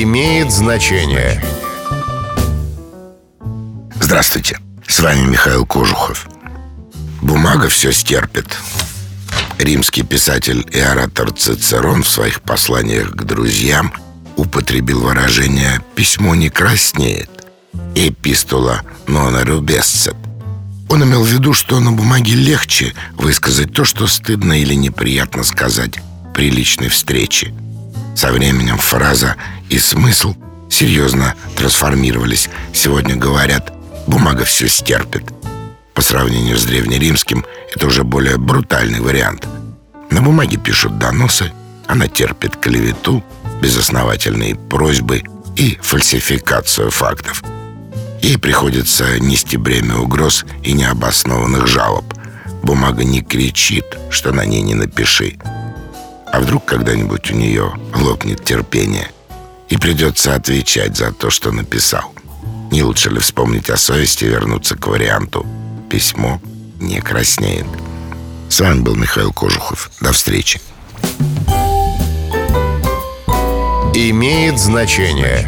имеет значение. Здравствуйте, с вами Михаил Кожухов. Бумага все стерпит. Римский писатель и оратор Цицерон в своих посланиях к друзьям употребил выражение «письмо не краснеет» «эпистола non rubescet». Он имел в виду, что на бумаге легче высказать то, что стыдно или неприятно сказать при личной встрече. Со временем фраза и смысл серьезно трансформировались. Сегодня говорят «бумага все стерпит». По сравнению с древнеримским это уже более брутальный вариант. На бумаге пишут доносы, она терпит клевету, безосновательные просьбы и фальсификацию фактов. Ей приходится нести бремя угроз и необоснованных жалоб. Бумага не кричит, что на ней не напиши. А вдруг когда-нибудь у нее лопнет терпение и придется отвечать за то, что написал? Не лучше ли вспомнить о совести и вернуться к варианту «Письмо не краснеет»? С вами был Михаил Кожухов. До встречи. Имеет значение.